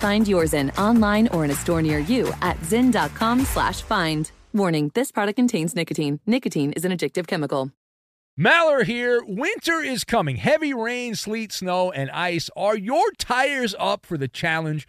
Find yours in online or in a store near you at zyn.com slash find. Warning, this product contains nicotine. Nicotine is an addictive chemical. Maller here. Winter is coming. Heavy rain, sleet, snow, and ice. Are your tires up for the challenge?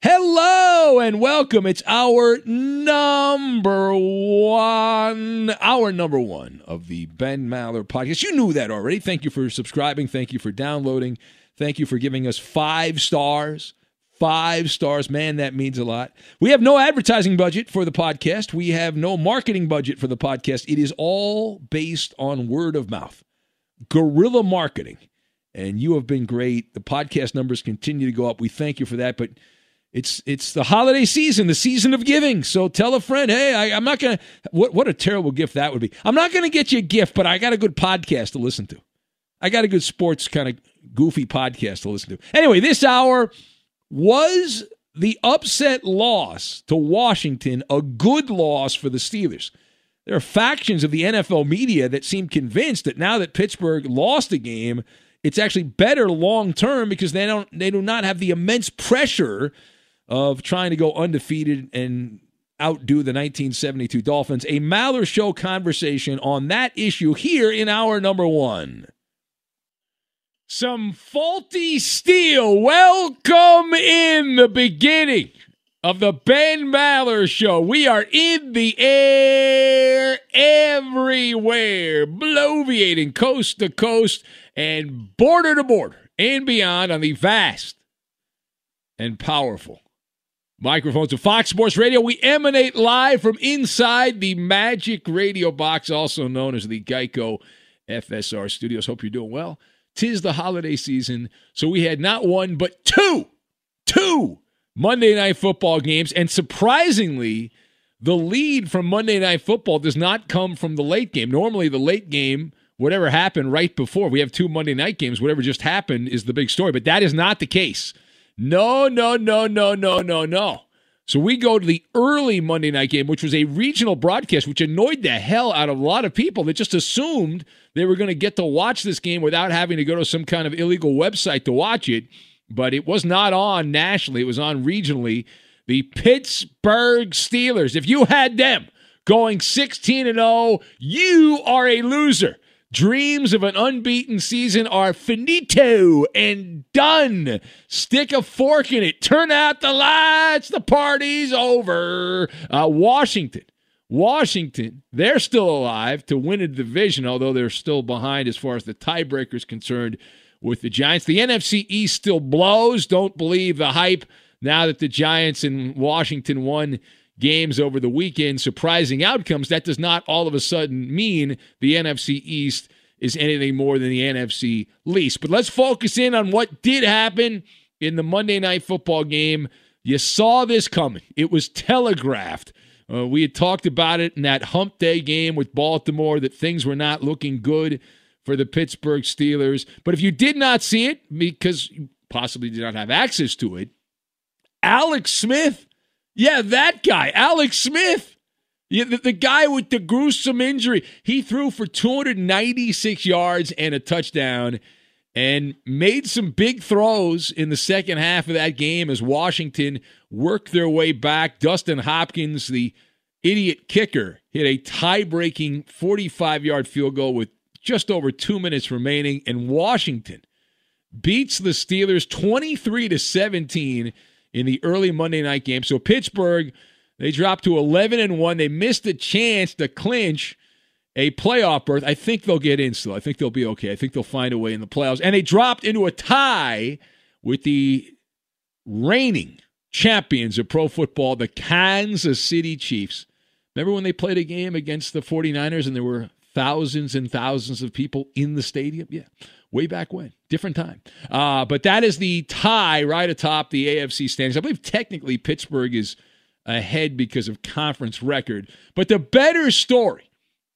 Hello and welcome. It's hour number one, hour number one of the Ben Maller podcast. You knew that already. Thank you for subscribing. Thank you for downloading. Thank you for giving us five stars. Five stars. Man, that means a lot. We have no advertising budget for the podcast. We have no marketing budget for the podcast. It is all based on word of mouth, guerrilla marketing. And you have been great. The podcast numbers continue to go up. We thank you for that. But it's it's the holiday season, the season of giving. So tell a friend, hey, I, am not gonna. What what a terrible gift that would be. I'm not gonna get you a gift, but I got a good podcast to listen to. I got a good sports kind of goofy podcast to listen to. Anyway, this hour was the upset loss to Washington a good loss for the Steelers. There are factions of the NFL media that seem convinced that now that Pittsburgh lost a game, it's actually better long term because they don't they do not have the immense pressure of trying to go undefeated and outdo the 1972 Dolphins. A Maller Show conversation on that issue here in hour number one. Some faulty steel. Welcome in the beginning of the Ben Maller Show. We are in the air everywhere, bloviating coast to coast and border to border and beyond on the vast and powerful microphones of Fox Sports Radio. We emanate live from inside the Magic Radio Box, also known as the Geico FSR Studios. Hope you're doing well. Tis the holiday season, so we had not one but two, two Monday Night Football games, and surprisingly, the lead from Monday Night Football does not come from the late game. Normally, the late game whatever happened right before. We have two Monday night games. Whatever just happened is the big story, but that is not the case. No, no, no, no, no, no, no. So we go to the early Monday night game, which was a regional broadcast, which annoyed the hell out of a lot of people that just assumed they were going to get to watch this game without having to go to some kind of illegal website to watch it. But it was not on nationally, it was on regionally. The Pittsburgh Steelers, if you had them going 16 and 0, you are a loser. Dreams of an unbeaten season are finito and done. Stick a fork in it. Turn out the lights. The party's over. Uh, Washington. Washington, they're still alive to win a division, although they're still behind as far as the tiebreaker is concerned with the Giants. The NFC East still blows. Don't believe the hype now that the Giants and Washington won games over the weekend, surprising outcomes. That does not all of a sudden mean the NFC East is anything more than the NFC least. But let's focus in on what did happen in the Monday Night Football game. You saw this coming, it was telegraphed. Uh, we had talked about it in that hump day game with Baltimore that things were not looking good for the Pittsburgh Steelers. But if you did not see it because you possibly did not have access to it, Alex Smith, yeah, that guy, Alex Smith, yeah, the, the guy with the gruesome injury, he threw for 296 yards and a touchdown and made some big throws in the second half of that game as Washington worked their way back. Dustin Hopkins, the idiot kicker, hit a tie breaking 45 yard field goal with just over two minutes remaining, and Washington beats the Steelers 23 to 17 in the early Monday night game. So Pittsburgh, they dropped to 11 and 1. They missed a chance to clinch a playoff berth. I think they'll get in still. I think they'll be okay. I think they'll find a way in the playoffs. And they dropped into a tie with the reigning champions of pro football, the Kansas City Chiefs. Remember when they played a game against the 49ers and there were thousands and thousands of people in the stadium? Yeah, way back when. Different time. Uh, but that is the tie right atop the AFC standings. I believe technically Pittsburgh is ahead because of conference record. But the better story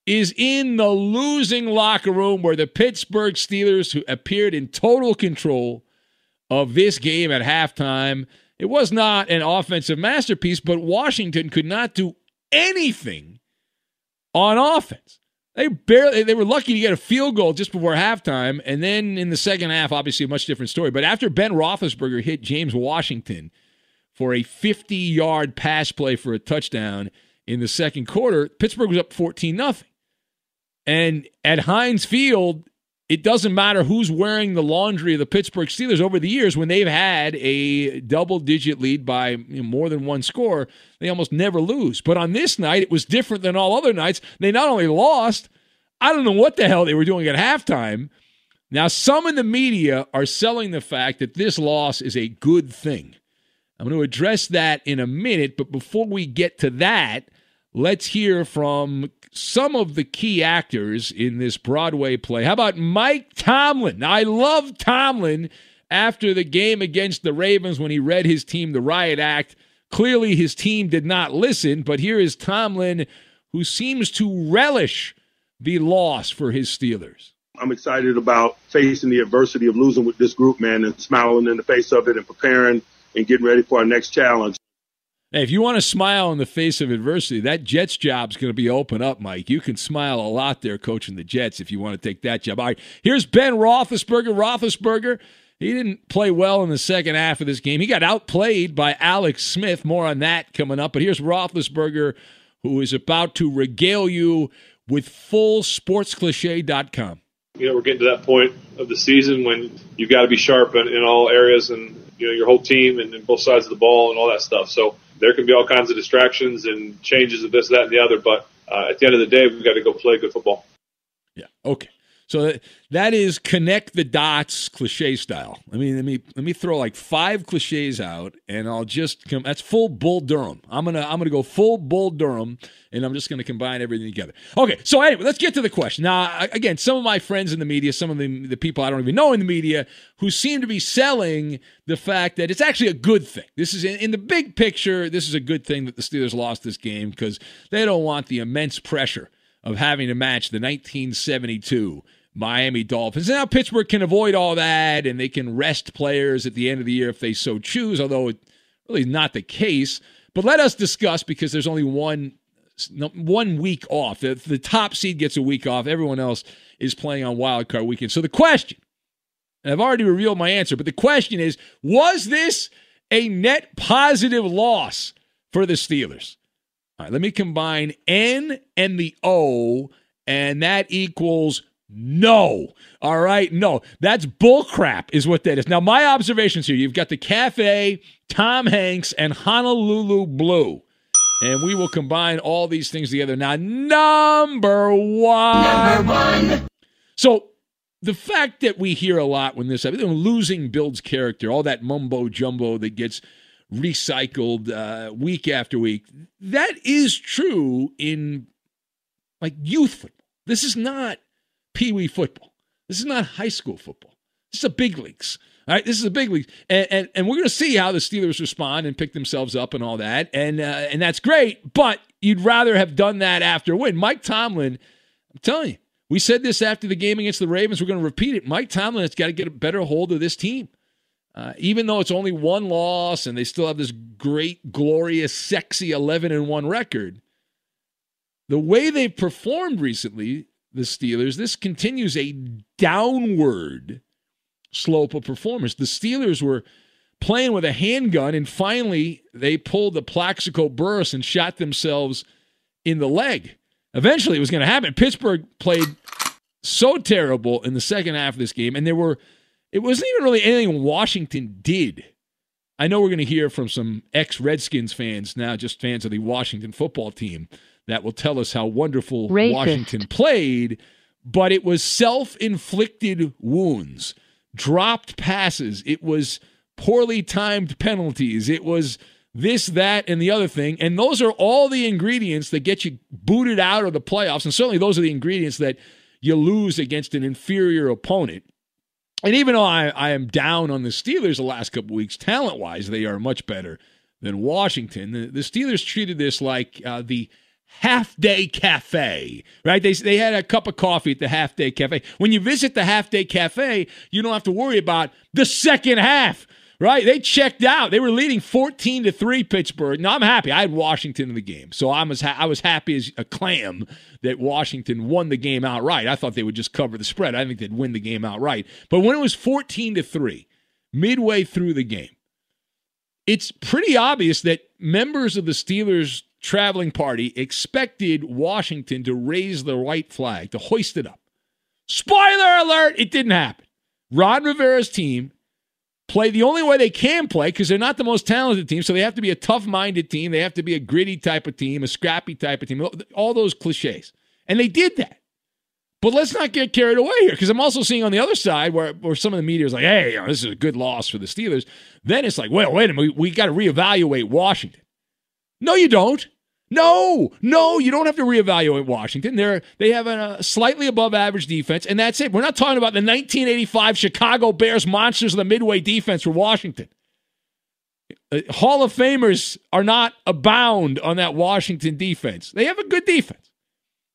is in the losing locker room where the Pittsburgh Steelers, who appeared in total control of this game at halftime, it was not an offensive masterpiece, but Washington could not do anything on offense. They barely they were lucky to get a field goal just before halftime, and then in the second half, obviously a much different story. But after Ben Roethlisberger hit James Washington for a 50-yard pass play for a touchdown in the second quarter, Pittsburgh was up 14 nothing. And at Heinz Field, it doesn't matter who's wearing the laundry of the Pittsburgh Steelers over the years when they've had a double digit lead by you know, more than one score, they almost never lose. But on this night, it was different than all other nights. They not only lost, I don't know what the hell they were doing at halftime. Now, some in the media are selling the fact that this loss is a good thing. I'm going to address that in a minute, but before we get to that, let's hear from some of the key actors in this Broadway play. How about Mike Tomlin? I love Tomlin after the game against the Ravens when he read his team the riot act. Clearly, his team did not listen, but here is Tomlin, who seems to relish the loss for his Steelers. I'm excited about facing the adversity of losing with this group, man, and smiling in the face of it and preparing and getting ready for our next challenge. Hey, if you want to smile in the face of adversity, that Jets job's going to be open up, Mike. You can smile a lot there coaching the Jets if you want to take that job. All right, here's Ben Roethlisberger. Roethlisberger, he didn't play well in the second half of this game. He got outplayed by Alex Smith. More on that coming up. But here's Roethlisberger, who is about to regale you with fullsportscliche.com. You know, we're getting to that point of the season when you've got to be sharp in, in all areas and, you know, your whole team and, and both sides of the ball and all that stuff. So, there can be all kinds of distractions and changes of this, that, and the other. But uh, at the end of the day, we've got to go play good football. Yeah. Okay. So that is connect the dots cliche style. I mean, let me let me throw like five cliches out, and I'll just come. That's full Bull Durham. I'm gonna I'm gonna go full Bull Durham, and I'm just gonna combine everything together. Okay. So anyway, let's get to the question. Now, again, some of my friends in the media, some of the the people I don't even know in the media, who seem to be selling the fact that it's actually a good thing. This is in, in the big picture. This is a good thing that the Steelers lost this game because they don't want the immense pressure of having to match the 1972 Miami Dolphins. Now Pittsburgh can avoid all that and they can rest players at the end of the year if they so choose, although it really is not the case. But let us discuss because there's only one one week off. The, the top seed gets a week off. Everyone else is playing on wild card weekend. So the question, I've already revealed my answer, but the question is, was this a net positive loss for the Steelers? All right, let me combine N and the O, and that equals no. All right. No. That's bullcrap, is what that is. Now, my observations here you've got the cafe, Tom Hanks, and Honolulu Blue. And we will combine all these things together. Now, number one. Number one. So, the fact that we hear a lot when this happens, losing builds character, all that mumbo jumbo that gets recycled uh, week after week, that is true in like youth football. This is not pee wee football. This is not high school football. This is a big leagues. All right, this is a big league, and, and, and we're going to see how the Steelers respond and pick themselves up and all that, and uh, and that's great. But you'd rather have done that after a win. Mike Tomlin, I'm telling you, we said this after the game against the Ravens. We're going to repeat it. Mike Tomlin has got to get a better hold of this team. Uh, even though it's only one loss and they still have this great, glorious, sexy 11 and 1 record, the way they've performed recently, the Steelers, this continues a downward slope of performance. The Steelers were playing with a handgun, and finally they pulled the Plaxico Burress and shot themselves in the leg. Eventually, it was going to happen. Pittsburgh played so terrible in the second half of this game, and there were it wasn't even really anything Washington did. I know we're going to hear from some ex Redskins fans now, just fans of the Washington football team, that will tell us how wonderful Racist. Washington played, but it was self inflicted wounds dropped passes. It was poorly timed penalties. It was this, that, and the other thing. And those are all the ingredients that get you booted out of the playoffs. And certainly those are the ingredients that you lose against an inferior opponent. And even though I, I am down on the Steelers the last couple weeks, talent wise, they are much better than Washington. The, the Steelers treated this like uh, the half day cafe, right? They, they had a cup of coffee at the half day cafe. When you visit the half day cafe, you don't have to worry about the second half, right? They checked out. They were leading 14 to 3 Pittsburgh. Now I'm happy. I had Washington in the game. So I'm as ha- I was happy as a clam that Washington won the game outright. I thought they would just cover the spread. I think they'd win the game outright. But when it was 14 to 3, midway through the game, it's pretty obvious that members of the Steelers traveling party expected Washington to raise the white flag, to hoist it up. Spoiler alert, it didn't happen. Ron Rivera's team play the only way they can play because they're not the most talented team, so they have to be a tough minded team. They have to be a gritty type of team, a scrappy type of team, all those cliches. And they did that. But let's not get carried away here because I'm also seeing on the other side where, where some of the media is like, hey, this is a good loss for the Steelers. Then it's like, well, wait a minute, we, we got to reevaluate Washington. No, you don't. No, no, you don't have to reevaluate Washington. They're they have a slightly above average defense, and that's it. We're not talking about the 1985 Chicago Bears monsters of the Midway defense for Washington. Uh, Hall of Famers are not abound on that Washington defense. They have a good defense.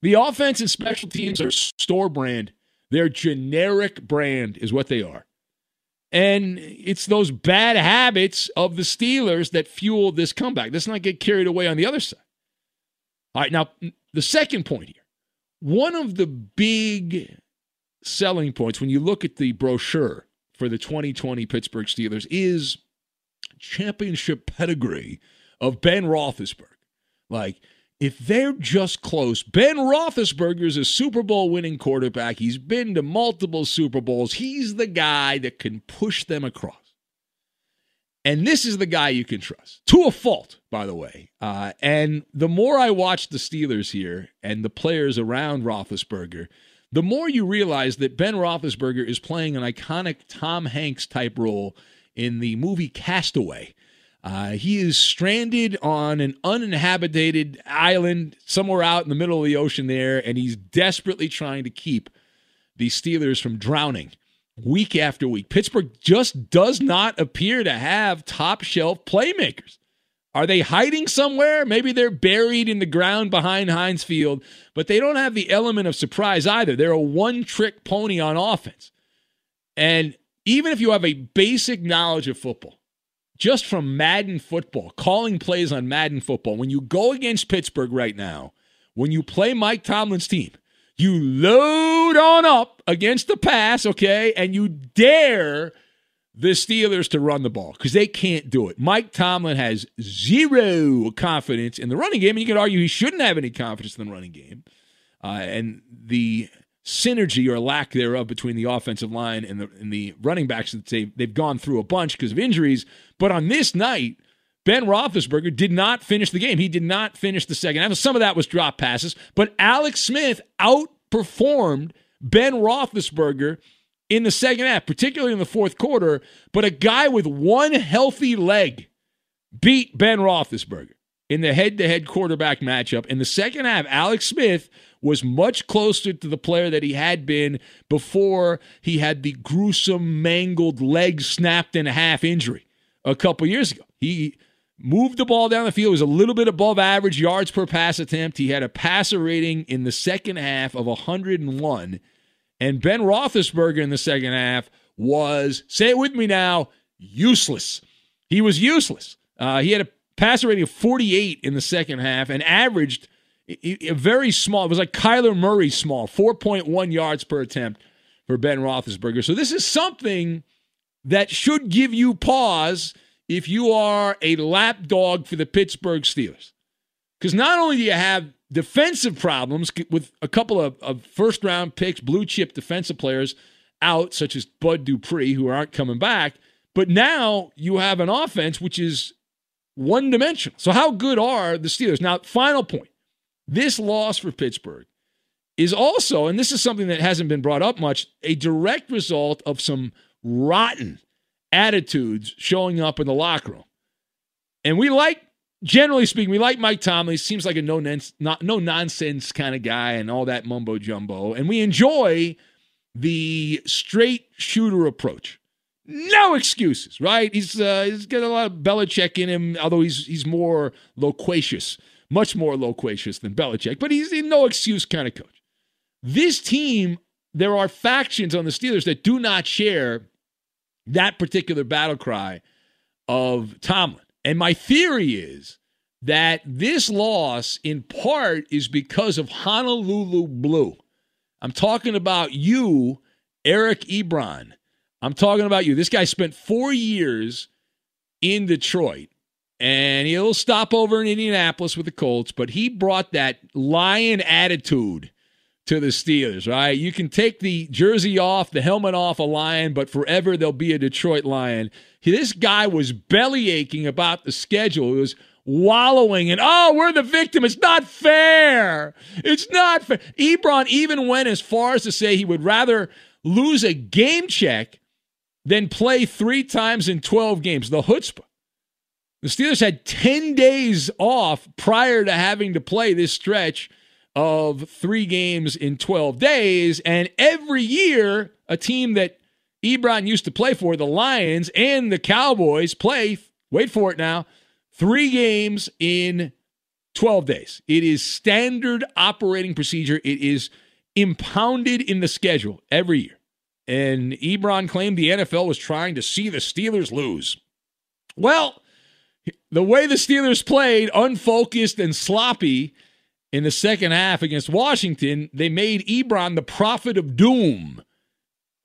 The offense and special teams are store brand. Their generic brand is what they are. And it's those bad habits of the Steelers that fuel this comeback. Let's not get carried away on the other side. All right, now the second point here. One of the big selling points when you look at the brochure for the 2020 Pittsburgh Steelers is championship pedigree of Ben Roethlisberger. Like, if they're just close, Ben Roethlisberger is a Super Bowl winning quarterback. He's been to multiple Super Bowls. He's the guy that can push them across. And this is the guy you can trust to a fault, by the way. Uh, and the more I watch the Steelers here and the players around Roethlisberger, the more you realize that Ben Roethlisberger is playing an iconic Tom Hanks type role in the movie Cast Away. Uh, he is stranded on an uninhabited island somewhere out in the middle of the ocean there, and he's desperately trying to keep the Steelers from drowning week after week. Pittsburgh just does not appear to have top shelf playmakers. Are they hiding somewhere? Maybe they're buried in the ground behind Heinz Field, but they don't have the element of surprise either. They're a one trick pony on offense. And even if you have a basic knowledge of football, just from Madden football, calling plays on Madden football, when you go against Pittsburgh right now, when you play Mike Tomlin's team, you load on up against the pass, okay, and you dare the Steelers to run the ball because they can't do it. Mike Tomlin has zero confidence in the running game, and you could argue he shouldn't have any confidence in the running game. Uh, and the synergy or lack thereof between the offensive line and the and the running backs that they've, they've gone through a bunch because of injuries. But on this night, Ben Roethlisberger did not finish the game. He did not finish the second half. Some of that was drop passes, but Alex Smith outperformed Ben Roethlisberger in the second half, particularly in the fourth quarter. But a guy with one healthy leg beat Ben Roethlisberger in the head-to-head quarterback matchup. In the second half, Alex Smith was much closer to the player that he had been before he had the gruesome, mangled leg snapped in half injury a couple years ago. He moved the ball down the field. was a little bit above average yards per pass attempt. He had a passer rating in the second half of 101. And Ben Roethlisberger in the second half was, say it with me now, useless. He was useless. Uh, he had a passer rating of 48 in the second half and averaged a very small, it was like Kyler Murray small, 4.1 yards per attempt for Ben Roethlisberger. So this is something that should give you pause if you are a lapdog for the Pittsburgh Steelers. Because not only do you have defensive problems with a couple of, of first round picks, blue chip defensive players out, such as Bud Dupree, who aren't coming back, but now you have an offense which is one dimensional. So, how good are the Steelers? Now, final point this loss for Pittsburgh is also, and this is something that hasn't been brought up much, a direct result of some rotten attitudes showing up in the locker room. And we like, generally speaking, we like Mike Tomlin. He seems like a no, nonsense kind of guy and all that mumbo jumbo. And we enjoy the straight shooter approach. No excuses, right? He's uh, he's got a lot of Belichick in him, although he's he's more loquacious much more loquacious than Belichick, but he's a no excuse kind of coach. This team, there are factions on the Steelers that do not share that particular battle cry of Tomlin. And my theory is that this loss, in part, is because of Honolulu Blue. I'm talking about you, Eric Ebron. I'm talking about you. This guy spent four years in Detroit and he'll stop over in Indianapolis with the Colts, but he brought that lion attitude to the Steelers, right? You can take the jersey off, the helmet off a lion, but forever there'll be a Detroit lion. This guy was belly aching about the schedule. He was wallowing and oh, we're the victim. It's not fair. It's not fair. Ebron even went as far as to say he would rather lose a game check than play three times in 12 games. The chutzpah. The Steelers had 10 days off prior to having to play this stretch of three games in 12 days. And every year, a team that Ebron used to play for, the Lions and the Cowboys, play, wait for it now, three games in 12 days. It is standard operating procedure. It is impounded in the schedule every year. And Ebron claimed the NFL was trying to see the Steelers lose. Well, the way the Steelers played, unfocused and sloppy in the second half against Washington, they made Ebron the prophet of doom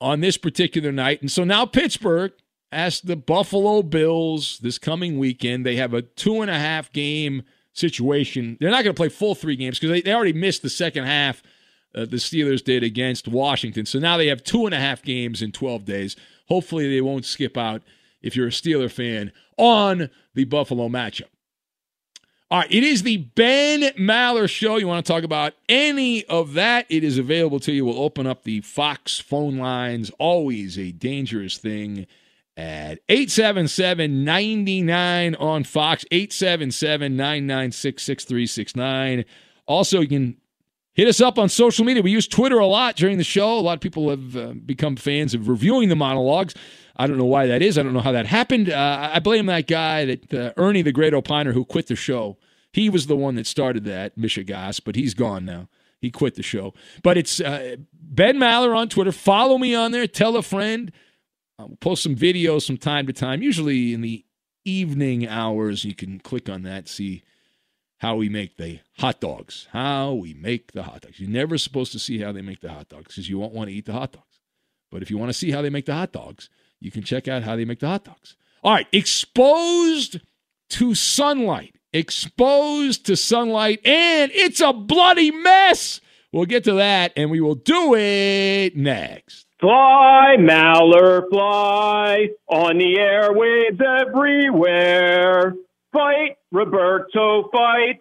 on this particular night. And so now Pittsburgh asked the Buffalo Bills this coming weekend. They have a two and a half game situation. They're not going to play full three games because they, they already missed the second half. Uh, the Steelers did against Washington. So now they have two and a half games in 12 days. Hopefully, they won't skip out if you're a Steeler fan on the Buffalo matchup. All right, it is the Ben Maller Show. You want to talk about any of that? It is available to you. We'll open up the Fox phone lines. Always a dangerous thing at 877 99 on Fox, 877 996 6369. Also, you can hit us up on social media. We use Twitter a lot during the show. A lot of people have uh, become fans of reviewing the monologues. I don't know why that is. I don't know how that happened. Uh, I blame that guy, that uh, Ernie, the great opiner, who quit the show. He was the one that started that, Michigas, but he's gone now. He quit the show. But it's uh, Ben Maller on Twitter. Follow me on there. Tell a friend. I'll post some videos from time to time, usually in the evening hours. You can click on that, see how we make the hot dogs. How we make the hot dogs. You're never supposed to see how they make the hot dogs because you won't want to eat the hot dogs. But if you want to see how they make the hot dogs, you can check out how they make the hot dogs. All right, exposed to sunlight, exposed to sunlight, and it's a bloody mess. We'll get to that, and we will do it next. Fly, Maller, fly on the airwaves everywhere. Fight, Roberto, fight.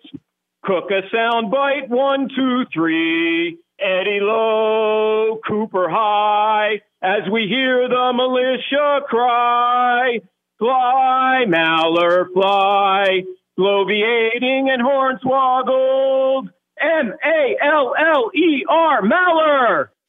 Cook a sound bite, one, two, three. Eddie Low, Cooper High. as we hear the militia cry. Fly, Maller, fly, bloviating and hornswoggled. M A L L E R, Maller.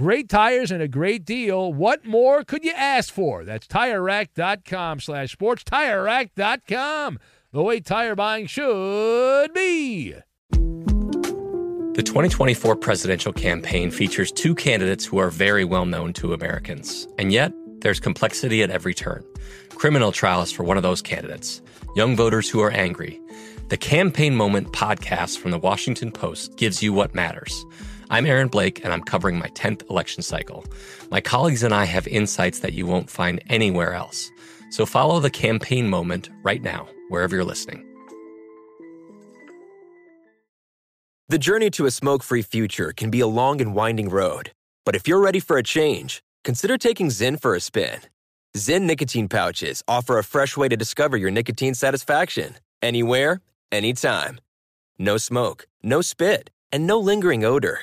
Great tires and a great deal. What more could you ask for? That's TireRack.com slash sports. TireRack.com, the way tire buying should be. The 2024 presidential campaign features two candidates who are very well known to Americans. And yet, there's complexity at every turn. Criminal trials for one of those candidates, young voters who are angry. The Campaign Moment podcast from the Washington Post gives you what matters. I'm Aaron Blake, and I'm covering my 10th election cycle. My colleagues and I have insights that you won't find anywhere else. So follow the campaign moment right now, wherever you're listening. The journey to a smoke free future can be a long and winding road. But if you're ready for a change, consider taking Zyn for a spin. Zyn nicotine pouches offer a fresh way to discover your nicotine satisfaction anywhere, anytime. No smoke, no spit, and no lingering odor.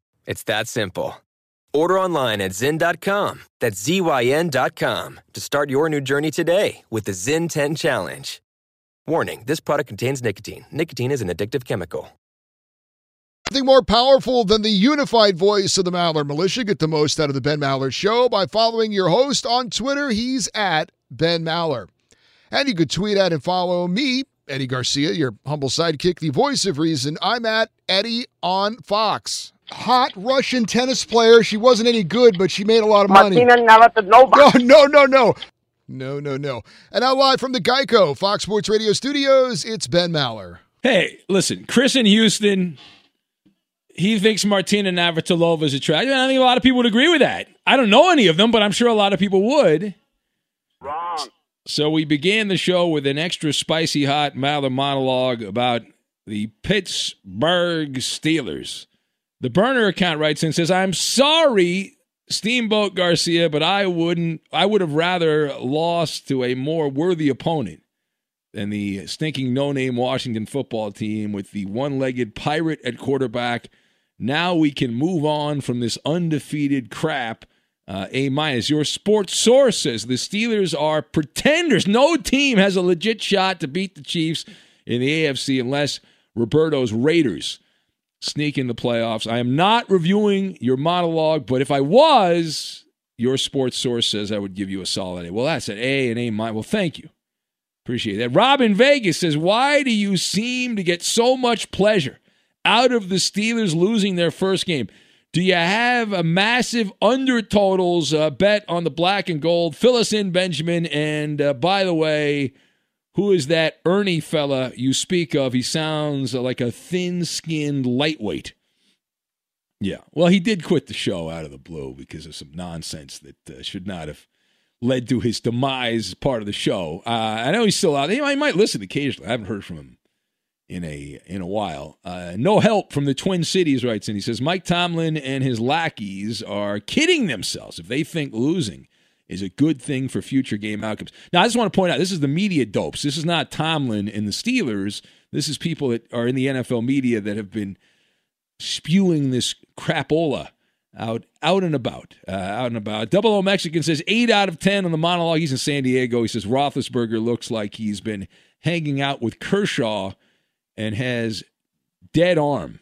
It's that simple. Order online at Zyn.com. That's Z-Y-N.com to start your new journey today with the Zyn 10 Challenge. Warning, this product contains nicotine. Nicotine is an addictive chemical. Nothing more powerful than the unified voice of the Maller Militia. Get the most out of the Ben Maller Show by following your host on Twitter. He's at Ben Maller. And you could tweet at and follow me, Eddie Garcia, your humble sidekick, the voice of reason. I'm at Eddie on Fox hot Russian tennis player. She wasn't any good, but she made a lot of money. No, no, no, no. No, no, no. And now live from the Geico Fox Sports Radio studios, it's Ben Maller. Hey, listen, Chris in Houston he thinks Martina Navratilova is attractive. I think a lot of people would agree with that. I don't know any of them, but I'm sure a lot of people would. Wrong. So we began the show with an extra spicy hot Maller monologue about the Pittsburgh Steelers. The burner account writes in says, "I'm sorry, Steamboat Garcia, but I wouldn't. I would have rather lost to a more worthy opponent than the stinking no-name Washington football team with the one-legged pirate at quarterback. Now we can move on from this undefeated crap." Uh, a minus. Your sports source says the Steelers are pretenders. No team has a legit shot to beat the Chiefs in the AFC unless Roberto's Raiders sneak in the playoffs. I am not reviewing your monologue, but if I was, your sports source says I would give you a solid A. Well, that's an A and A minus. Well, thank you. Appreciate that. Robin Vegas says, Why do you seem to get so much pleasure out of the Steelers losing their first game? Do you have a massive under totals uh, bet on the black and gold? Fill us in, Benjamin. And uh, by the way, who is that Ernie fella you speak of? He sounds like a thin skinned lightweight. Yeah. Well, he did quit the show out of the blue because of some nonsense that uh, should not have led to his demise part of the show. Uh, I know he's still out. He might listen occasionally. I haven't heard from him in a in a while. Uh, no help from the Twin Cities writes and he says Mike Tomlin and his lackeys are kidding themselves if they think losing is a good thing for future game outcomes. Now I just want to point out this is the media dopes. This is not Tomlin and the Steelers. This is people that are in the NFL media that have been spewing this crapola out out and about, uh, out and about. Double O Mexican says eight out of ten on the monologue. He's in San Diego. He says Roethlisberger looks like he's been hanging out with Kershaw and has dead arm.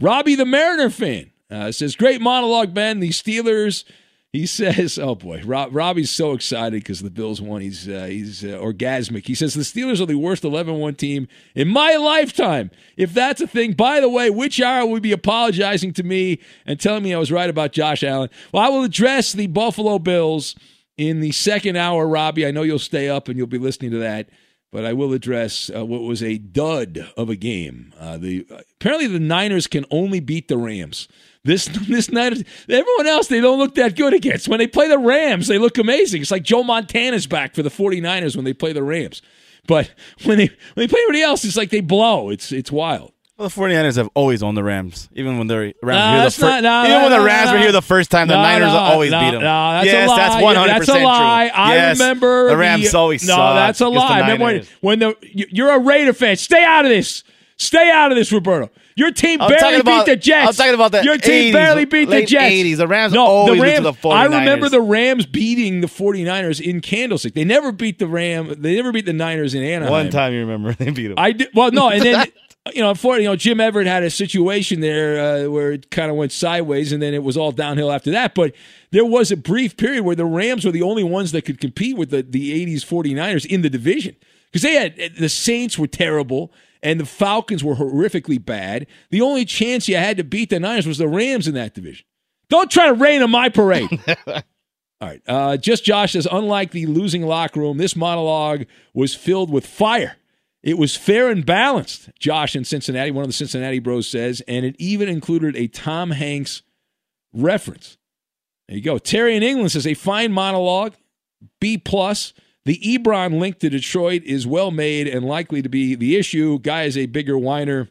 Robbie the Mariner fan uh, says, Great monologue, Ben. The Steelers, he says, Oh boy, Rob, Robbie's so excited because the Bills won. He's, uh, he's uh, orgasmic. He says, The Steelers are the worst 11 1 team in my lifetime. If that's a thing, by the way, which hour would be apologizing to me and telling me I was right about Josh Allen? Well, I will address the Buffalo Bills in the second hour, Robbie. I know you'll stay up and you'll be listening to that but I will address uh, what was a dud of a game. Uh, the apparently the Niners can only beat the Rams. This this Niners, everyone else they don't look that good against. When they play the Rams, they look amazing. It's like Joe Montana's back for the 49ers when they play the Rams. But when they when they play everybody else, it's like they blow. It's it's wild. Well, the 49ers have always owned the Rams, even when they're Nah, here the fir- not- no, even no, when the Rams no. were here the first time, the No, Niners no, always no, beat them. No, that's yes, a lie. that's one hundred That's a percent lie. true. I Yes, remember the Rams uh, always. No, sucked that's a the lie. Remember when, when the you- you're a Raider fan? Stay out of this. Stay out of this, Roberto. Your team I'm barely about- beat the Jets. I'm talking about the Your team 80s, barely beat the Jets. 80s. The Rams no, always the Rams, to the I remember the Rams beating the 49ers in Candlestick. They never beat the Ram. They never beat the Niners in Anaheim. One time you remember they beat them. I did well, no, and then you know, unfortunately, you know, Jim Everett had a situation there uh, where it kind of went sideways, and then it was all downhill after that. But there was a brief period where the Rams were the only ones that could compete with the the '80s 49ers in the division because they had the Saints were terrible. And the Falcons were horrifically bad. The only chance you had to beat the Niners was the Rams in that division. Don't try to rain on my parade. All right. Uh, just Josh says, unlike the losing locker room, this monologue was filled with fire. It was fair and balanced, Josh in Cincinnati, one of the Cincinnati bros says, and it even included a Tom Hanks reference. There you go. Terry in England says, a fine monologue, B plus. The Ebron link to Detroit is well made and likely to be the issue. Guy is a bigger whiner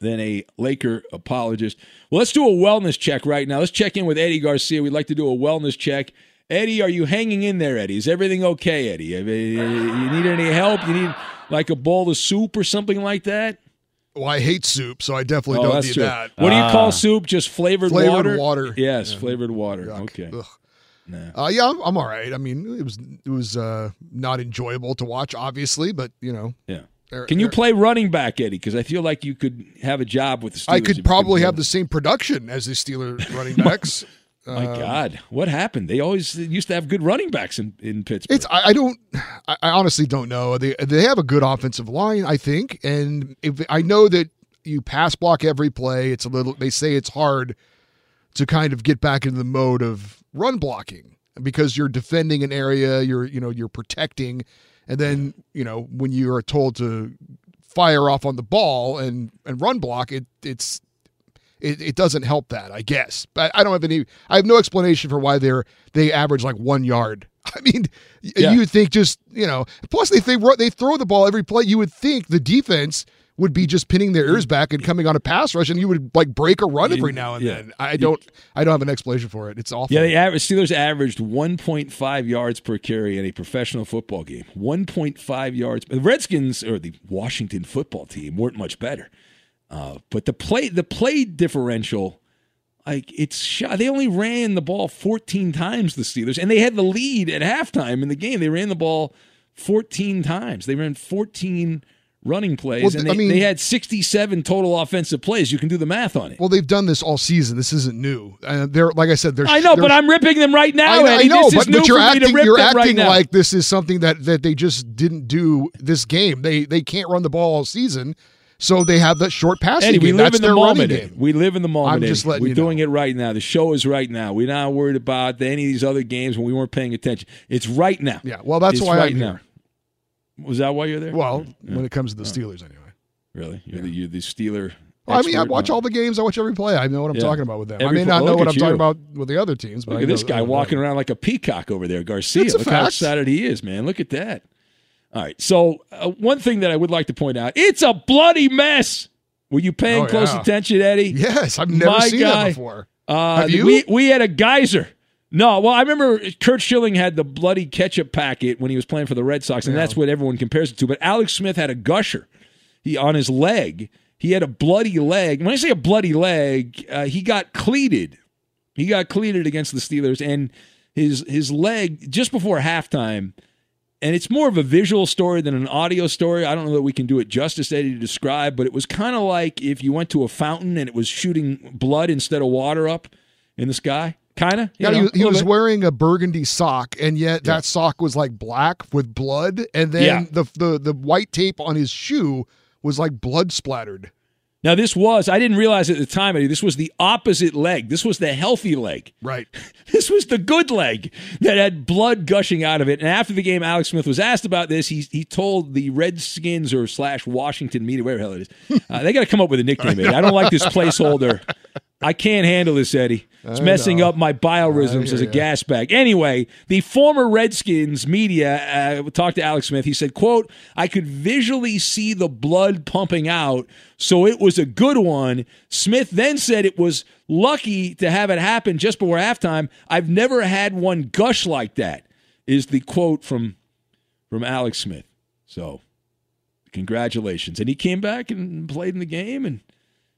than a Laker apologist. Well, let's do a wellness check right now. Let's check in with Eddie Garcia. We'd like to do a wellness check. Eddie, are you hanging in there, Eddie? Is everything okay, Eddie? Uh, You need any help? You need like a bowl of soup or something like that? Well, I hate soup, so I definitely Oh, don't need true. that. What do you call Ah. soup? Just flavored, Flavored water? water. Yes, flavored water. Okay. Ugh. Nah. Uh, yeah, I'm, I'm all right. I mean, it was it was uh, not enjoyable to watch, obviously, but you know, Yeah. Can you play running back, Eddie? Because I feel like you could have a job with the Steelers. I if you could probably have the same production as the Steeler running backs. My Um, God, what happened? They always used to have good running backs in, in Pittsburgh. It's I, I don't I, I honestly don't know. They they have a good offensive line, I think, and if I know that you pass block every play, it's a little. They say it's hard to kind of get back into the mode of run blocking because you're defending an area, you're you know you're protecting, and then you know when you are told to fire off on the ball and and run block, it it's it, it doesn't help that, I guess. But I don't have any. I have no explanation for why they're they average like one yard. I mean, Yeah. you would think just you know. Plus, if they ru- they throw the ball every play, you would think the defense would be just pinning their ears back and coming on a pass rush, and you would like break a run every now and Yeah. then. I don't. I don't have an explanation for it. It's awful. Yeah, the average Steelers averaged 1.5 yards per carry in a professional football game. 1.5 yards. The Redskins or the Washington football team weren't much better, uh, but the play the play differential, like it's shot. They only ran the ball 14 times. The Steelers and they had the lead at halftime in the game. They ran the ball 14 times. They ran 14 running plays, Well, and I they, mean- they had 67 total offensive plays. You can do the math on it. Well, they've done this all season. This isn't new. Uh, they're like I said. They're I know, they're- but I'm ripping them right now. I, know- I know, but, but you're acting you're them right like this is something that that they just didn't do this game. They they can't run the ball all season, so they have that short passing Eddie, we game. live That's in the running moment. game. We live in the moment. I'm just Eddie. letting We're you know. doing it right now. The show is right now. We're not worried about any of these other games when we weren't paying attention. It's right now. Yeah, well, that's It's why right I'm now. Was that why you're there? Well, Yeah. when it comes to the Oh. Steelers, anyway. Really? You're, the, you're the Steeler. Well, I mean, I watch all the games. I watch every play. I know what I'm Yeah. talking about with them. Every I may not know what I'm talking about with the other teams. But Look I at this guy walking around like a peacock over there, Garcia. Look how excited he is, man. Look at that. All right. So, uh, one thing that I would like to point out it's a bloody mess. Were you paying Oh, close yeah. attention, Eddie? Yes, I've never My seen guy. that before. Uh, Have you? We, we had a geyser. No, well, I remember Curt Schilling had the bloody ketchup packet when he was playing for the Red Sox, and Yeah. that's what everyone compares it to. But Alex Smith had a gusher he on his leg. He had a bloody leg. When I say a bloody leg, uh, he got cleated. He got cleated against the Steelers, and his his leg just before halftime. And it's more of a visual story than an audio story. I don't know that we can do it justice, Eddie, to describe, but it was kind of like if you went to a fountain and it was shooting blood instead of water up in the sky. Kind of. Yeah, he, was- he was wearing a burgundy sock, and yet that sock was like black with blood, and then Yeah. the, the the white tape on his shoe was like blood splattered. Now, this was, I didn't realize at the time, this was the opposite leg. This was the healthy leg. Right. This was the good leg that had blood gushing out of it. And after the game, Alex Smith was asked about this. He, he told the Redskins or slash Washington media, whatever the hell it is, uh, they got to come up with a nickname, I don't like this placeholder. I can't handle this, Eddie. It's I messing know. up my biorhythms as a gas bag. Anyway, the former Redskins media uh, talked to Alex Smith. He said, quote, I could visually see the blood pumping out, so it was a good one. Smith then said it was lucky to have it happen just before halftime. I've never had one gush like that, is the quote from from Alex Smith. So congratulations. And he came back and played in the game and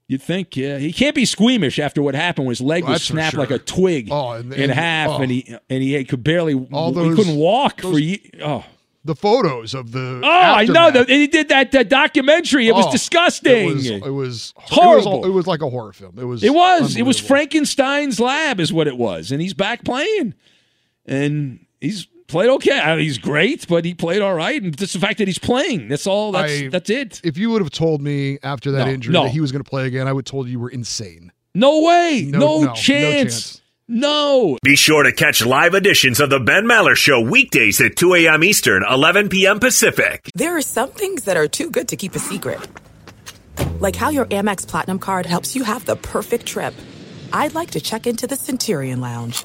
You'd think, yeah, he can't be squeamish after what happened when his leg Well, was snapped sure. like a twig Oh, and- in and- half, oh. and he oh. and he could barely, All those, he couldn't walk for those- ye- oh. The photos of the Oh, I know aftermath. that he did that, that documentary. It was Oh, disgusting. It was, it was horrible. It was, it was like a horror film. It was. It was. It was. Frankenstein's lab, is what it was, and he's back playing, and he's played okay. I mean, he's great, but he played all right, and just the fact that he's playing. That's all. That's I- that's it. If you would have told me after that No, injury no. that he was going to play again, I would have told you you were insane. No way. No- No, no, no chance. chance. No. Be sure to catch live editions of The Ben Maller Show weekdays at 2 a.m. Eastern, 11 p.m. Pacific. There are some things that are too good to keep a secret. Like how your Amex Platinum card helps you have the perfect trip. I'd like to check into the Centurion Lounge.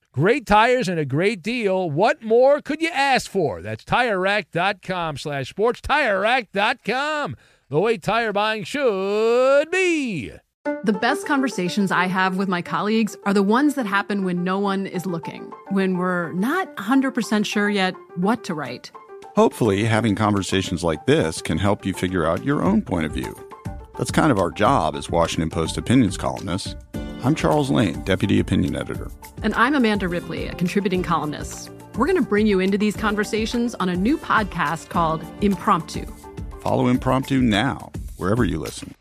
Great tires and a great deal. What more could you ask for? That's TireRack.com slash sports. TireRack.com, the way tire buying should be. The best conversations I have with my colleagues are the ones that happen when no one is looking, when we're not 100% sure yet what to write. Hopefully, having conversations like this can help you figure out your own point of view. That's kind of our job as Washington Post opinions columnists. I'm Charles Lane, Deputy Opinion Editor. And I'm Amanda Ripley, a contributing columnist. We're going to bring you into these conversations on a new podcast called Impromptu. Follow Impromptu now, wherever you listen.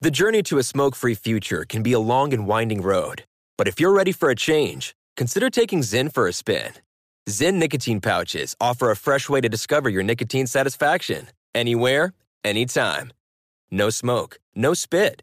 The journey to a smoke free future can be a long and winding road. But if you're ready for a change, consider taking Zyn for a spin. Zyn nicotine pouches offer a fresh way to discover your nicotine satisfaction anywhere, anytime. No smoke, no spit,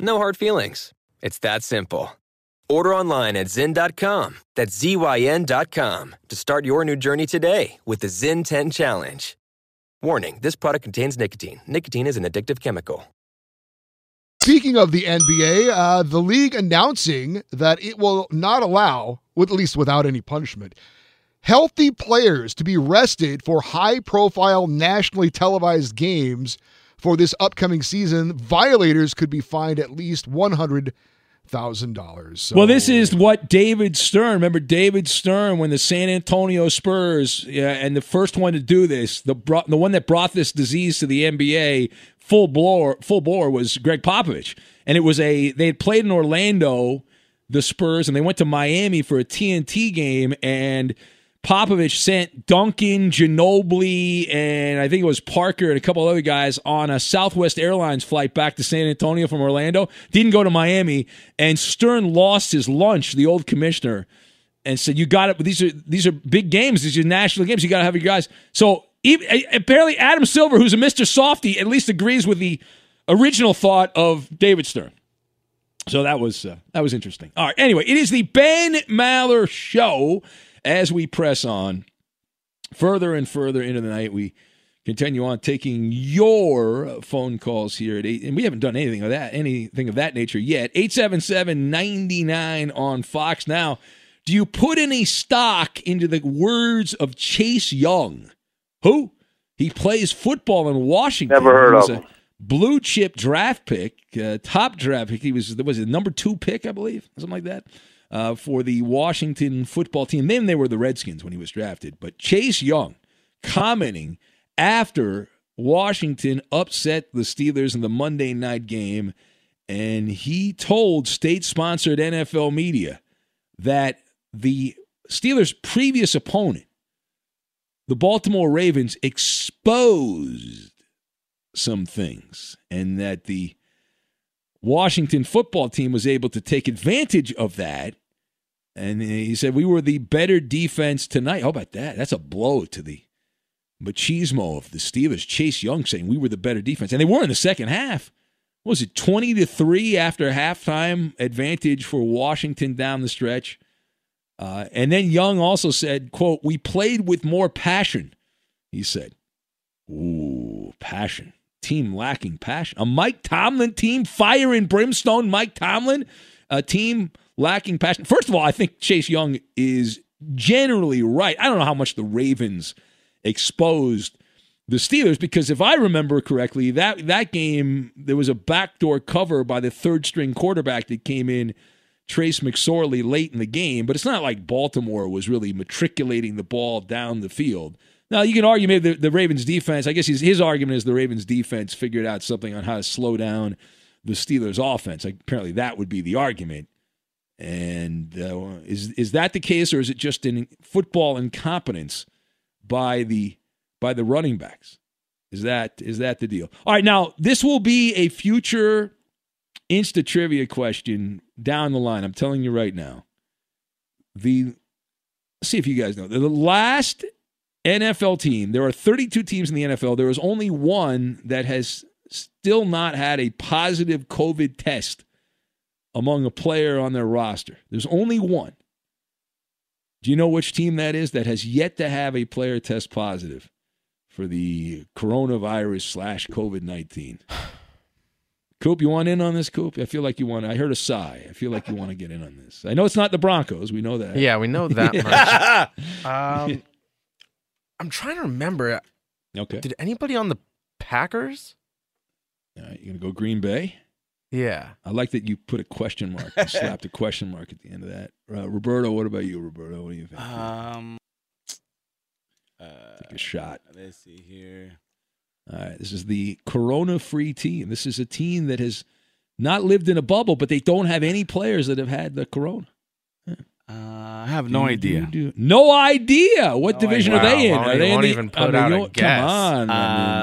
no hard feelings. It's that simple. Order online at Zyn.com, that's Z-Y-N.com, to start your new journey today with the Zyn 10 Challenge. Warning, this product contains nicotine. Nicotine is an addictive chemical. Speaking of the NBA, uh, the league announcing that it will not allow, at least without any punishment, healthy players to be rested for high profile nationally televised games for this upcoming season. Violators could be fined at least $100,000. So, Well, this is what David Stern. Remember David Stern when the San Antonio Spurs, yeah, and the first one to do this, the the one that brought this disease to the NBA full bore, full bore was Gregg Popovich, and it was a they had played in Orlando, the Spurs, and they went to Miami for a TNT game, and Popovich sent Duncan, Ginobili, and I think it was Parker and a couple other guys on a Southwest Airlines flight back to San Antonio from Orlando. Didn't go to Miami, and Stern lost his lunch. The old commissioner and said, "You got it. These are these are big games. These are national games. You got to have your guys." So even, apparently, Adam Silver, who's a Mister Softy, at least agrees with the original thought of David Stern. So that was uh, that was interesting. All right. Anyway, it is the Ben Maller Show. As we press on further and further into the night, we continue on taking your phone calls here at eight, and we haven't done anything of that anything of that nature yet. 877-99 on Fox. Now, do you put any stock into the words of Chase Young? Who? He plays football in Washington. Never heard of a him. Blue chip draft pick, uh, top draft pick. He was was it number two pick, I believe, something like that, uh, for the Washington football team. Then they were the Redskins when he was drafted. But Chase Young commenting after Washington upset the Steelers in the Monday night game, and he told state-sponsored NFL media that the Steelers' previous opponent the Baltimore Ravens exposed some things and that the Washington football team was able to take advantage of that. And he said, We were the better defense tonight. How about that? That's a blow to the machismo of the Steelers. Chase Young saying we were the better defense. And they were in the second half. What was it 20 to 3 after halftime advantage for Washington down the stretch? Uh, and then Young also said, quote, we played with more passion, he said. Ooh, passion. Team lacking passion. A Mike Tomlin team, fire and brimstone Mike Tomlin, a team lacking passion. First of all, I think Chase Young is generally right. I don't know how much the Ravens exposed the Steelers because if I remember correctly, that that game there was a backdoor cover by the third string quarterback that came in Trace McSorley late in the game, but it's not like Baltimore was really matriculating the ball down the field. Now you can argue maybe the, the Ravens defense. I guess his his argument is the Ravens defense figured out something on how to slow down the Steelers offense. Like, apparently that would be the argument. And uh, is is that the case, or is it just in football incompetence by the by the running backs? Is that is that the deal? All right, now this will be a future Insta trivia question down the line. I'm telling you right now. The see if you guys know the last NFL team. There are 32 teams in the NFL. There is only one that has still not had a positive COVID test among a player on their roster. There's only one. Do you know which team that is that has yet to have a player test positive for the coronavirus slash COVID 19? Coop, you want in on this, Coop? I feel like you want. I heard a sigh. I feel like you want to get in on this. I know it's not the Broncos. We know that. Yeah, we know that much. um, I'm trying to remember. Okay. Did anybody on the Packers? All right, you gonna go Green Bay? Yeah. I like that you put a question mark. You slapped a question mark at the end of that. Uh, Roberto, what about you, Roberto? What do you think? Um, Take a shot. Let's see here. All right, this is the corona-free team. This is a team that has not lived in a bubble, but they don't have any players that have had the corona. Uh, I have no Do, idea. do, do. No idea. What No division idea. are they in? Wow, Are won't- they in the, even I put mean, out a guess. Come on. I,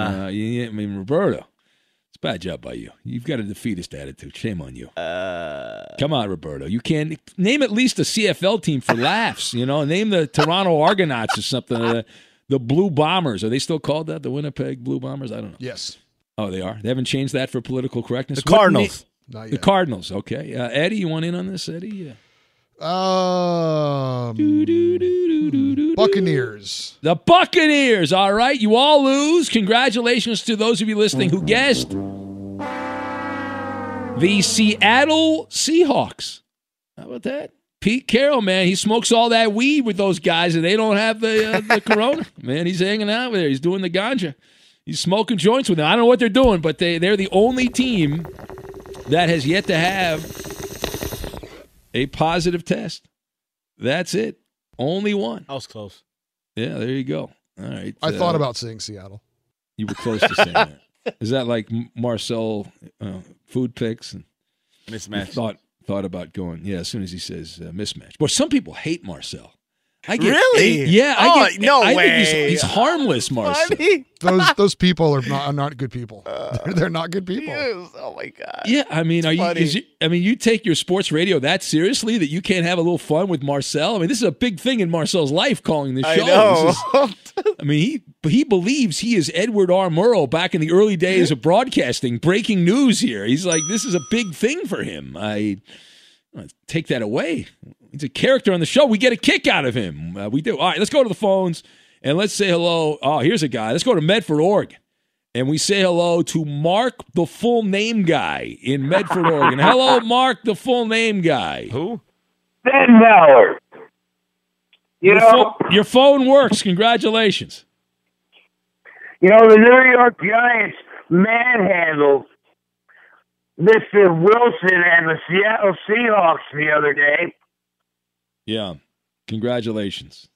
Uh, mean, uh, you, I mean, Roberto. It's a bad job by you. You've got a defeatist attitude. Shame on you. Uh, Come on, Roberto. You can name at least a CFL team for laughs. You know, name the Toronto Argonauts or something. Uh, the Blue Bombers. Are they still called that? The Winnipeg Blue Bombers? I don't know. Yes. Oh, they are. They haven't changed that for political correctness. The What Cardinals. na- Not the. Cardinals. Okay. Uh, Eddie, you want in on this, Eddie? Yeah. Um, Buccaneers. The Buccaneers. All right. You all lose. Congratulations to those of you listening who guessed. The Seattle Seahawks. How about that? Pete Carroll, man, he smokes all that weed with those guys, and they don't have the uh, the corona. Man, he's hanging out with there. He's doing the ganja. He's smoking joints with them. I don't know what they're doing, but they they're the only team that has yet to have a positive test. That's it. Only one. I was close. Yeah, there you go. All right. I uh, thought about saying Seattle. You were close to saying that. Is that like Marcel uh, food picks? And Mismatch. Thought thought about going. Yeah, as soon as he says uh, mismatch. But some people hate Marcel. I get, Really? Yeah. I Oh, get, no I think he's- way. he's, harmless, Marcel. Those those people are not, are not good people. They're, they're not good people. Oh my god. Yeah, I mean, are you? Is you? I mean, you take your sports radio that seriously that you can't have a little fun with Marcel? I mean, this is a big thing in Marcel's life, calling this I know. This is- I mean, he he believes he is Edward R. Murrow back in the early days of broadcasting. Breaking news here. He's like, this is a big thing for him. I uh, take that away. He's a character on the show. We get a kick out of him. Uh, we do. All right, let's go to the phones and let's say hello. Oh, here's a guy. Let's go to Medford, Oregon. And we say hello to Mark, the full name guy in Medford, Oregon. hello, Mark, the full name guy. Who? Ben Mallard. You Your, know, pho- your phone works. Congratulations. you know the New York Giants manhandled Mr. Wilson and the Seattle Seahawks the other day. Yeah. Congratulations.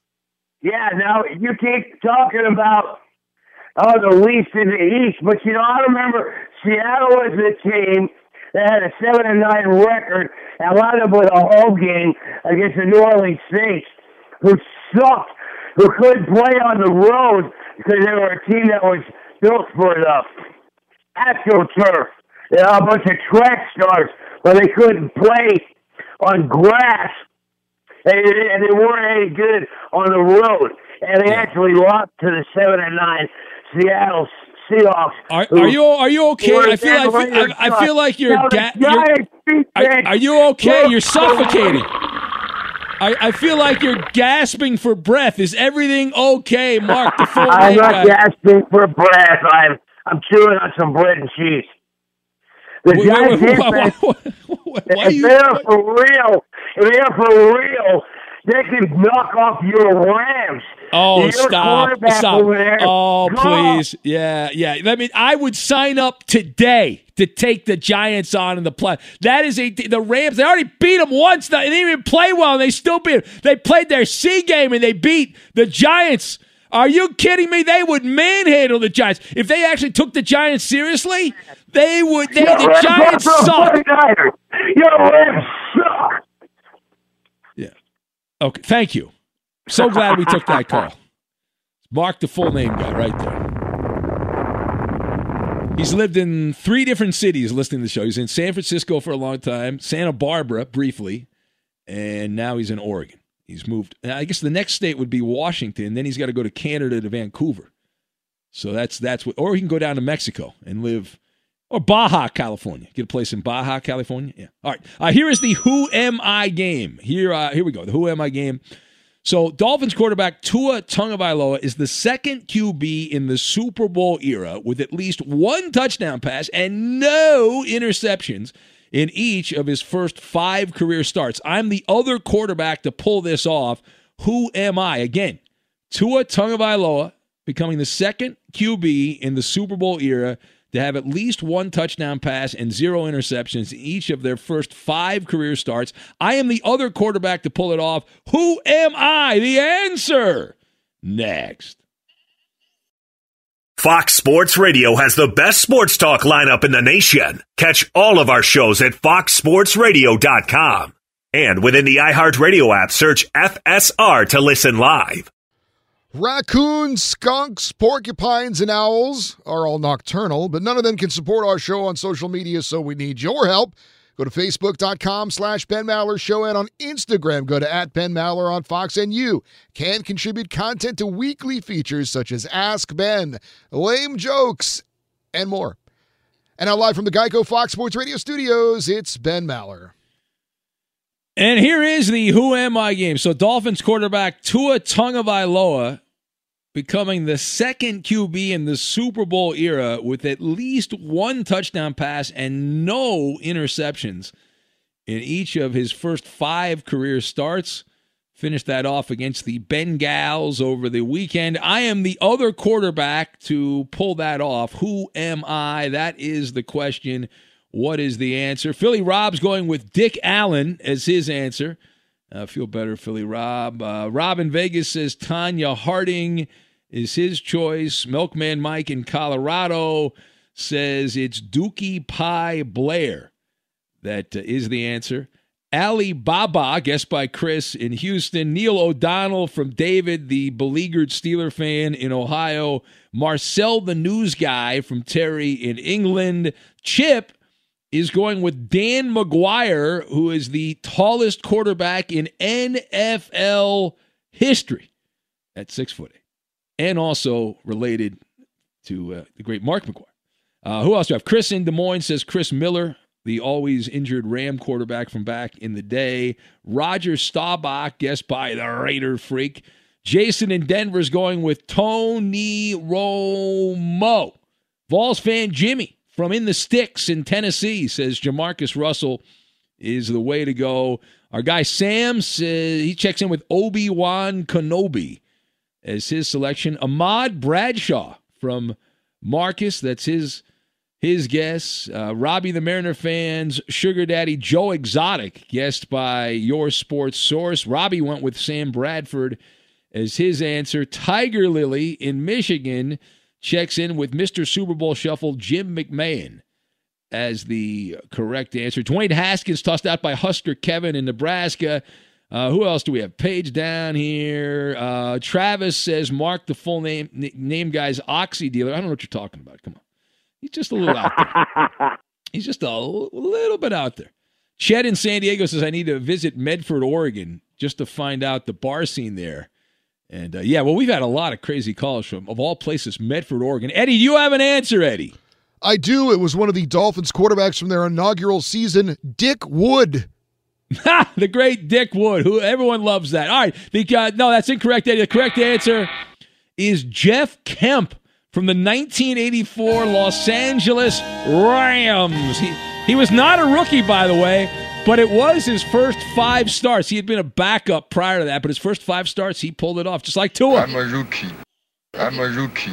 Yeah, now you keep talking about oh the least in the East, but you know I remember Seattle was the team that had a seven and nine record and wound up with a home game against the New Orleans Saints, who sucked who couldn't play on the road because they were a team that was built for the astroturf. You know, a bunch of track stars, but they couldn't play on grass, and, and they weren't any good on the road. And they actually lost to the seven and nine Seattle Seahawks. Are, are you are you okay? I feel like I, I feel like you're, ga- you're are, are you okay? You're suffocating. I, I feel like you're gasping for breath. Is everything okay, Mark? The full I'm not guy. gasping for breath. I'm I'm chewing on some bread and cheese. The Wait, wait, Giants wait, defense, if they're for real, if they're for real, they can knock off your Rams. Oh, Your stop! Stop! Oh, please! Yeah, yeah. I mean, I would sign up today to take the Giants on in the play. That is a the Rams. They already beat them once. They didn't even play well, and they still beat. Them. They played their C game and they beat the Giants. Are you kidding me? They would manhandle the Giants if they actually took the Giants seriously. They would. They, the Rams Giants suck. 49ers. Your Rams suck. Okay, thank you. So glad we took that call. Mark the full name guy right there. He's lived in three different cities listening to the show. He's in San Francisco for a long time, Santa Barbara briefly, and now he's in Oregon. He's moved. I guess the next state would be Washington. Then he's got to go to Canada to Vancouver. So that's that's what. Or he can go down to Mexico and live, or Baja, California. Get a place in Baja, California. Yeah. All right. Uh, here is the Who Am I game. Here, uh, here we go. The Who Am I game. So Dolphins quarterback Tua Tagovailoa is the second QB in the Super Bowl era with at least one touchdown pass and no interceptions in each of his first five career starts. I'm the other quarterback to pull this off. Who am I? Again, Tua Tagovailoa becoming the second QB in the Super Bowl era to have at least one touchdown pass and zero interceptions in each of their first five career starts. I am the other quarterback to pull it off. Who am I? The answer. Next. Fox Sports Radio has the best sports talk lineup in the nation. Catch all of our shows at foxsportsradio.com. And within the iHeartRadio app, search FSR to listen live. Raccoons, skunks, porcupines, and owls are all nocturnal, but none of them can support our show on social media, so we need your help. Go to facebook.com slash Ben Maller Show and on Instagram, go to at Ben Maller on Fox, and you can contribute content to weekly features such as Ask Ben, Lame Jokes, and more. And now live from the Geico Fox Sports Radio studios, it's Ben Maller. And here is the Who Am I game. So Dolphins quarterback Tua Tagovailoa becoming the second QB in the Super Bowl era with at least one touchdown pass and no interceptions in each of his first five career starts. Finished that off against the Bengals over the weekend. I am the other quarterback to pull that off. Who am I? That is the question. What is the answer? Philly Rob's going with Dick Allen as his answer. Uh, feel better, Philly Rob. Uh, Rob in Vegas says Tonya Harding is his choice. Milkman Mike in Colorado says it's Dookie Pie Blair. That uh, is the answer. Ali Baba, guessed by Chris in Houston. Neil O'Donnell from David, the beleaguered Steeler fan in Ohio. Marcel, the news guy from Terry in England. Chip is going with Dan McGwire, who is the tallest quarterback in NFL history at six foot eight, and also related to uh, the great Mark McGwire. Uh, who else do I have? Chris in Des Moines says Chris Miller, the always injured Ram quarterback from back in the day. Roger Staubach, guessed by the Raider freak. Jason in Denver is going with Tony Romo. Vols fan Jimmy from in the sticks in Tennessee says JaMarcus Russell is the way to go. Our guy Sam says he checks in with Obi Wan Kenobi as his selection. Ahmad Bradshaw from Marcus, that's his his guess. Uh, Robbie the Mariner fans, Sugar Daddy Joe Exotic, guessed by your sports source. Robbie went with Sam Bradford as his answer. Tiger Lily in Michigan checks in with Mr. Super Bowl Shuffle Jim McMahon as the correct answer. Dwayne Haskins tossed out by Husker Kevin in Nebraska. Uh, who else do we have? Page down here. Uh, Travis says, Mark, the full name name guy's oxy dealer. I don't know what you're talking about. Come on. He's just a little out there. He's just a little bit out there. Chet in San Diego says, I need to visit Medford, Oregon, just to find out the bar scene there. And uh, yeah, well, we've had a lot of crazy calls from, of all places, Medford, Oregon. Eddie, do you have an answer, Eddie? I do. It was one of the Dolphins quarterbacks from their inaugural season, Dick Wood. the great Dick Wood, who everyone loves that. All right, the, uh, no, that's incorrect, Eddie. The correct answer is Jeff Kemp from the 1984 Los Angeles Rams. He, he was not a rookie, by the way, but it was his first five starts. He had been a backup prior to that, but his first five starts, he pulled it off, just like Tua. I'm a rookie. I'm a rookie.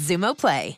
Xumo Play.